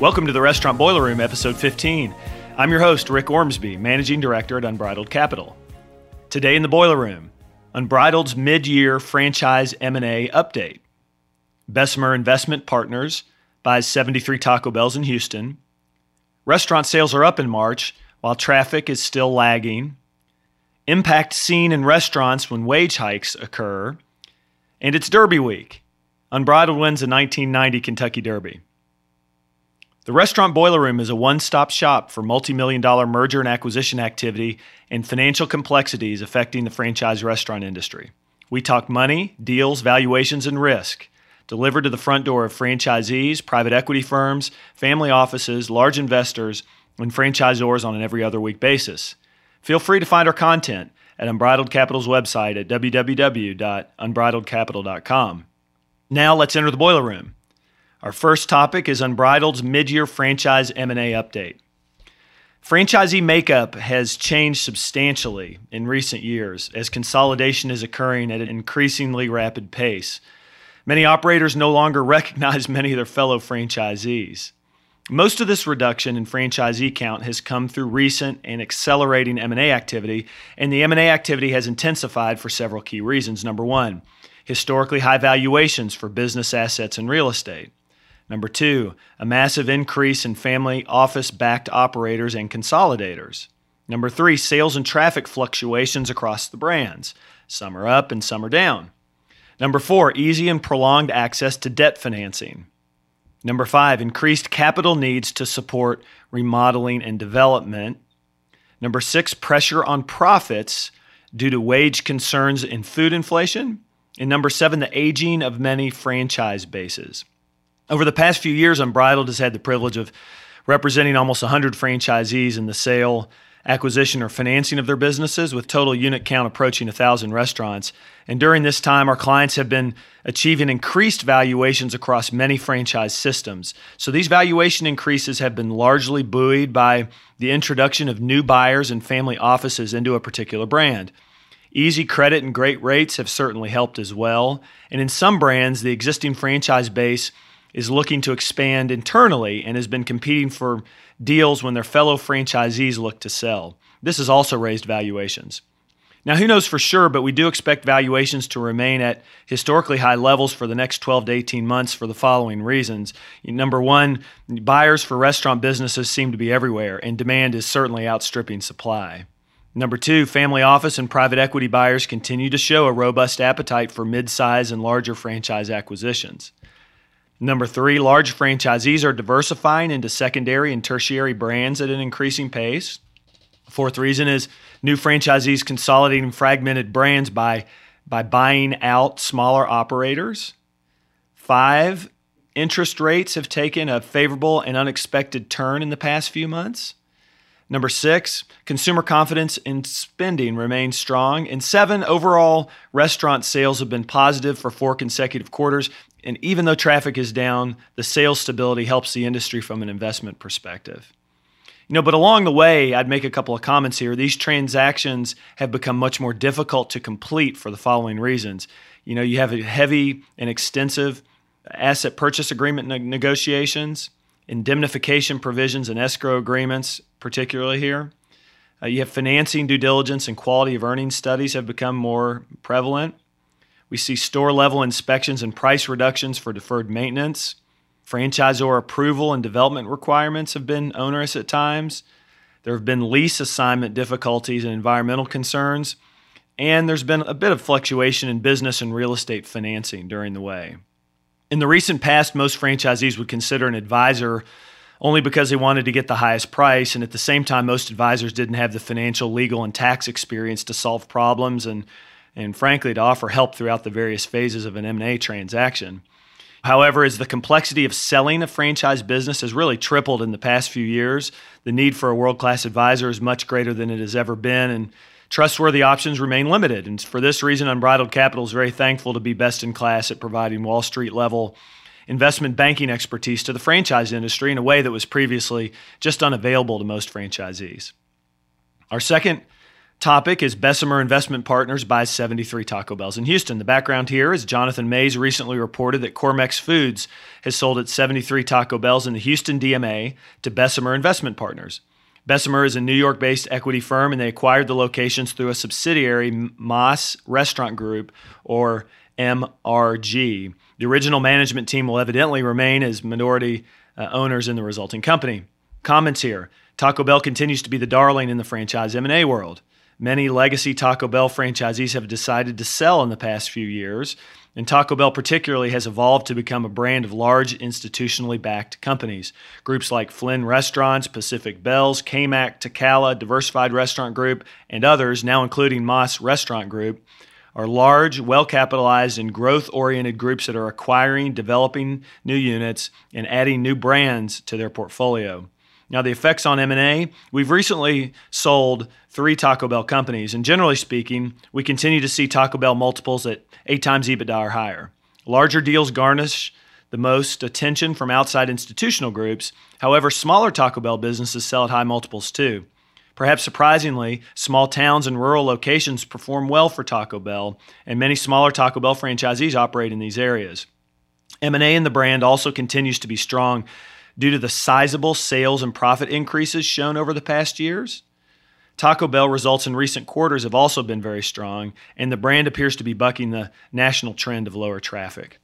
Welcome to the Restaurant Boiler Room, episode 15. I'm your host, Rick Ormsby, managing director at Unbridled Capital. Today in the Boiler Room, Unbridled's mid-year franchise M&A update. Bessemer Investment Partners buys 73 Taco Bells in Houston. Restaurant sales are up in March, while traffic is still lagging. Impact seen in restaurants when wage hikes occur. And it's Derby week. Unbridled wins the 1990 Kentucky Derby. The Restaurant Boiler Room is a one stop shop for multi million dollar merger and acquisition activity and financial complexities affecting the franchise restaurant industry. We talk money, deals, valuations, and risk, delivered to the front door of franchisees, private equity firms, family offices, large investors, and franchisors on an every other week basis. Feel free to find our content at Unbridled Capital's website at www.unbridledcapital.com. Now let's enter the boiler room. Our first topic is Unbridled's mid-year franchise M&A update. Franchisee makeup has changed substantially in recent years as consolidation is occurring at an increasingly rapid pace. Many operators no longer recognize many of their fellow franchisees. Most of this reduction in franchisee count has come through recent and accelerating M&A activity, and the M&A activity has intensified for several key reasons. Number 1, historically high valuations for business assets and real estate. Number two, a massive increase in family office backed operators and consolidators. Number three, sales and traffic fluctuations across the brands. Some are up and some are down. Number four, easy and prolonged access to debt financing. Number five, increased capital needs to support remodeling and development. Number six, pressure on profits due to wage concerns and food inflation. And number seven, the aging of many franchise bases. Over the past few years, Unbridled has had the privilege of representing almost 100 franchisees in the sale, acquisition, or financing of their businesses, with total unit count approaching 1,000 restaurants. And during this time, our clients have been achieving increased valuations across many franchise systems. So these valuation increases have been largely buoyed by the introduction of new buyers and family offices into a particular brand. Easy credit and great rates have certainly helped as well. And in some brands, the existing franchise base is looking to expand internally and has been competing for deals when their fellow franchisees look to sell. This has also raised valuations. Now, who knows for sure, but we do expect valuations to remain at historically high levels for the next 12 to 18 months for the following reasons. Number one, buyers for restaurant businesses seem to be everywhere, and demand is certainly outstripping supply. Number two, family office and private equity buyers continue to show a robust appetite for mid size and larger franchise acquisitions. Number three, large franchisees are diversifying into secondary and tertiary brands at an increasing pace. Fourth reason is new franchisees consolidating fragmented brands by, by buying out smaller operators. Five, interest rates have taken a favorable and unexpected turn in the past few months. Number six, consumer confidence in spending remains strong. And seven, overall restaurant sales have been positive for four consecutive quarters. And even though traffic is down, the sales stability helps the industry from an investment perspective. You know, but along the way, I'd make a couple of comments here. These transactions have become much more difficult to complete for the following reasons. You know, you have a heavy and extensive asset purchase agreement ne- negotiations indemnification provisions and escrow agreements, particularly here. Uh, you have financing due diligence and quality of earnings studies have become more prevalent. We see store level inspections and price reductions for deferred maintenance. Franchisor approval and development requirements have been onerous at times. There have been lease assignment difficulties and environmental concerns. And there's been a bit of fluctuation in business and real estate financing during the way. In the recent past, most franchisees would consider an advisor only because they wanted to get the highest price. And at the same time, most advisors didn't have the financial, legal, and tax experience to solve problems and, and frankly, to offer help throughout the various phases of an M&A transaction. However, as the complexity of selling a franchise business has really tripled in the past few years, the need for a world class advisor is much greater than it has ever been. And trustworthy options remain limited. And for this reason, Unbridled Capital is very thankful to be best in class at providing Wall Street level investment banking expertise to the franchise industry in a way that was previously just unavailable to most franchisees. Our second topic is Bessemer Investment Partners buys 73 Taco Bells in Houston. The background here is Jonathan Maze recently reported that Cormex Foods has sold its 73 Taco Bells in the Houston DMA to Bessemer Investment Partners. Bessemer is a New York based equity firm and they acquired the locations through a subsidiary, Moss Restaurant Group, or MRG. The original management team will evidently remain as minority uh, owners in the resulting company. Comments here Taco Bell continues to be the darling in the franchise M&A world. Many legacy Taco Bell franchisees have decided to sell in the past few years, and Taco Bell particularly has evolved to become a brand of large institutionally backed companies. Groups like Flynn Restaurants, Pacific Bells, Kmac, Tacala, Diversified Restaurant Group, and others, now including Moss Restaurant Group, are large, well capitalized, and growth oriented groups that are acquiring, developing new units, and adding new brands to their portfolio. Now, the effects on M&A, we've recently sold three Taco Bell companies, and generally speaking, we continue to see Taco Bell multiples at 8 times EBITDA or higher. Larger deals garnish the most attention from outside institutional groups. However, smaller Taco Bell businesses sell at high multiples too. Perhaps surprisingly, small towns and rural locations perform well for Taco Bell, and many smaller Taco Bell franchisees operate in these areas. M&A in the brand also continues to be strong due to the sizable sales and profit increases shown over the past years. Taco Bell results in recent quarters have also been very strong, and the brand appears to be bucking the national trend of lower traffic.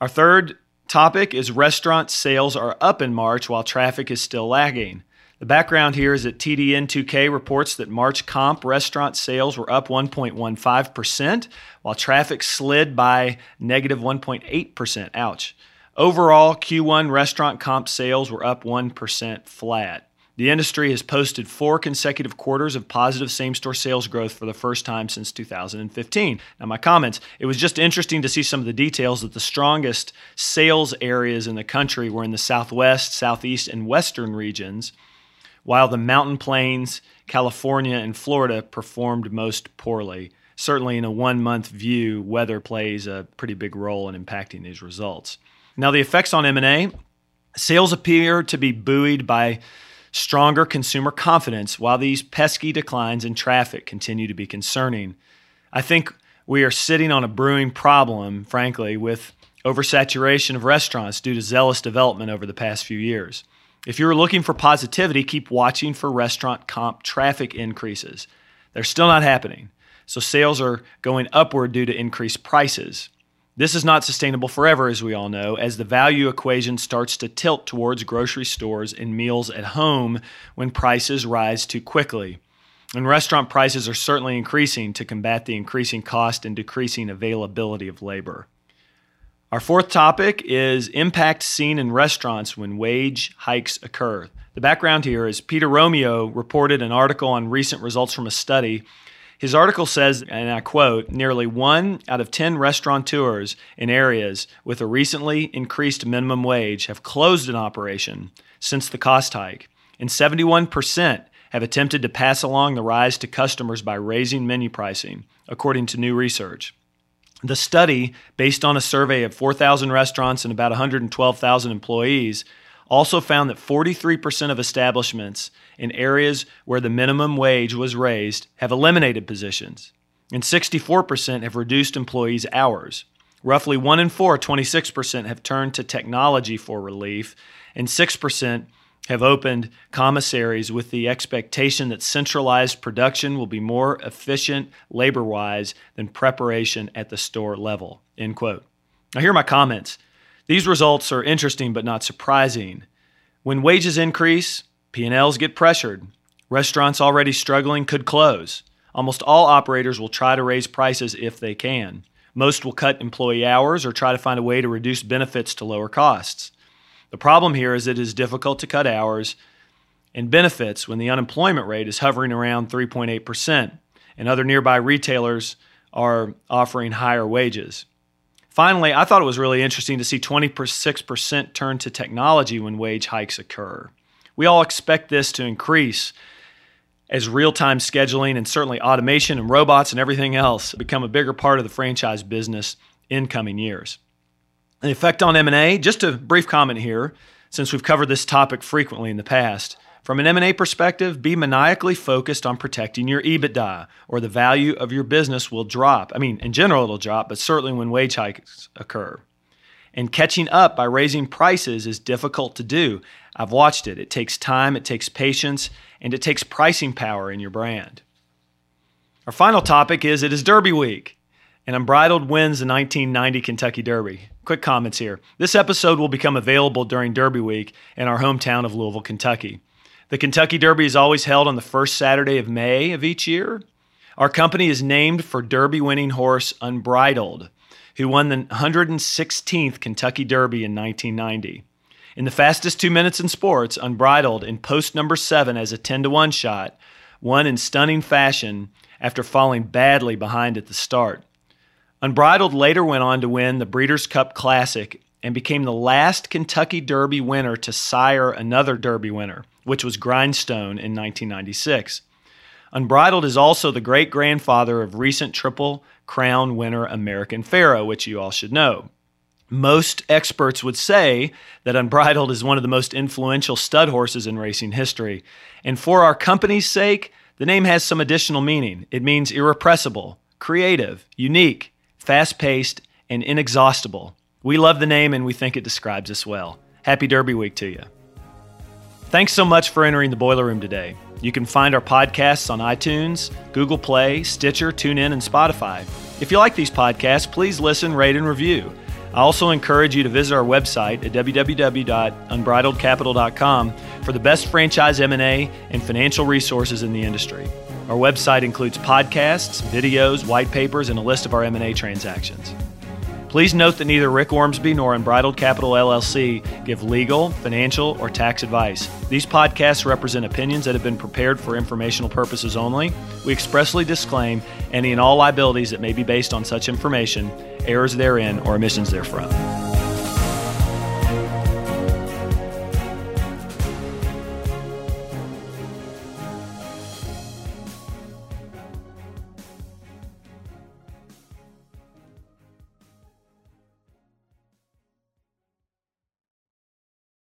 Our third topic is restaurant sales are up in March while traffic is still lagging. The background here is that TDN2K reports that March comp restaurant sales were up 1.15%, while traffic slid by negative 1.8%. Ouch. Overall, Q1 restaurant comp sales were up 1% flat. The industry has posted four consecutive quarters of positive same store sales growth for the first time since 2015. Now, my comments it was just interesting to see some of the details that the strongest sales areas in the country were in the southwest, southeast, and western regions, while the mountain plains, California, and Florida performed most poorly. Certainly, in a one month view, weather plays a pretty big role in impacting these results. Now, the effects on M&A, sales appear to be buoyed by stronger consumer confidence while these pesky declines in traffic continue to be concerning. I think we are sitting on a brewing problem, frankly, with oversaturation of restaurants due to zealous development over the past few years. If you're looking for positivity, keep watching for restaurant comp traffic increases. They're still not happening. So sales are going upward due to increased prices. This is not sustainable forever, as we all know, as the value equation starts to tilt towards grocery stores and meals at home when prices rise too quickly. And restaurant prices are certainly increasing to combat the increasing cost and decreasing availability of labor. Our fourth topic is impact seen in restaurants when wage hikes occur. The background here is Peter Romeo reported an article on recent results from a study his article says, and I quote, nearly one out of 10 restaurateurs in areas with a recently increased minimum wage have closed an operation since the cost hike, and 71% have attempted to pass along the rise to customers by raising menu pricing, according to new research. The study, based on a survey of 4,000 restaurants and about 112,000 employees, also found that 43% of establishments in areas where the minimum wage was raised have eliminated positions, and 64% have reduced employees' hours. Roughly 1 in 4, 26%, have turned to technology for relief, and 6% have opened commissaries with the expectation that centralized production will be more efficient labor wise than preparation at the store level. End quote. Now, here are my comments. These results are interesting but not surprising. When wages increase, P&Ls get pressured. Restaurants already struggling could close. Almost all operators will try to raise prices if they can. Most will cut employee hours or try to find a way to reduce benefits to lower costs. The problem here is it is difficult to cut hours and benefits when the unemployment rate is hovering around 3.8%, and other nearby retailers are offering higher wages. Finally, I thought it was really interesting to see 26% turn to technology when wage hikes occur. We all expect this to increase as real time scheduling and certainly automation and robots and everything else become a bigger part of the franchise business in coming years. The effect on M&A, just a brief comment here, since we've covered this topic frequently in the past. From an M&A perspective, be maniacally focused on protecting your EBITDA or the value of your business will drop. I mean, in general it'll drop, but certainly when wage hikes occur. And catching up by raising prices is difficult to do. I've watched it. It takes time, it takes patience, and it takes pricing power in your brand. Our final topic is it is Derby week, and Unbridled wins the 1990 Kentucky Derby. Quick comments here. This episode will become available during Derby week in our hometown of Louisville, Kentucky. The Kentucky Derby is always held on the first Saturday of May of each year. Our company is named for Derby winning horse Unbridled, who won the 116th Kentucky Derby in 1990. In the fastest two minutes in sports, Unbridled in post number seven as a 10 to 1 shot, won in stunning fashion after falling badly behind at the start. Unbridled later went on to win the Breeders' Cup Classic and became the last Kentucky Derby winner to sire another Derby winner, which was Grindstone in 1996. Unbridled is also the great grandfather of recent Triple Crown winner American Pharoah, which you all should know. Most experts would say that Unbridled is one of the most influential stud horses in racing history. And for our company's sake, the name has some additional meaning. It means irrepressible, creative, unique, fast paced, and inexhaustible. We love the name and we think it describes us well. Happy Derby Week to you. Thanks so much for entering the Boiler Room today. You can find our podcasts on iTunes, Google Play, Stitcher, TuneIn, and Spotify. If you like these podcasts, please listen, rate, and review. I also encourage you to visit our website at www.unbridledcapital.com for the best franchise M&A and financial resources in the industry. Our website includes podcasts, videos, white papers, and a list of our M&A transactions. Please note that neither Rick Ormsby nor Unbridled Capital LLC give legal, financial, or tax advice. These podcasts represent opinions that have been prepared for informational purposes only. We expressly disclaim any and all liabilities that may be based on such information, errors therein, or omissions therefrom.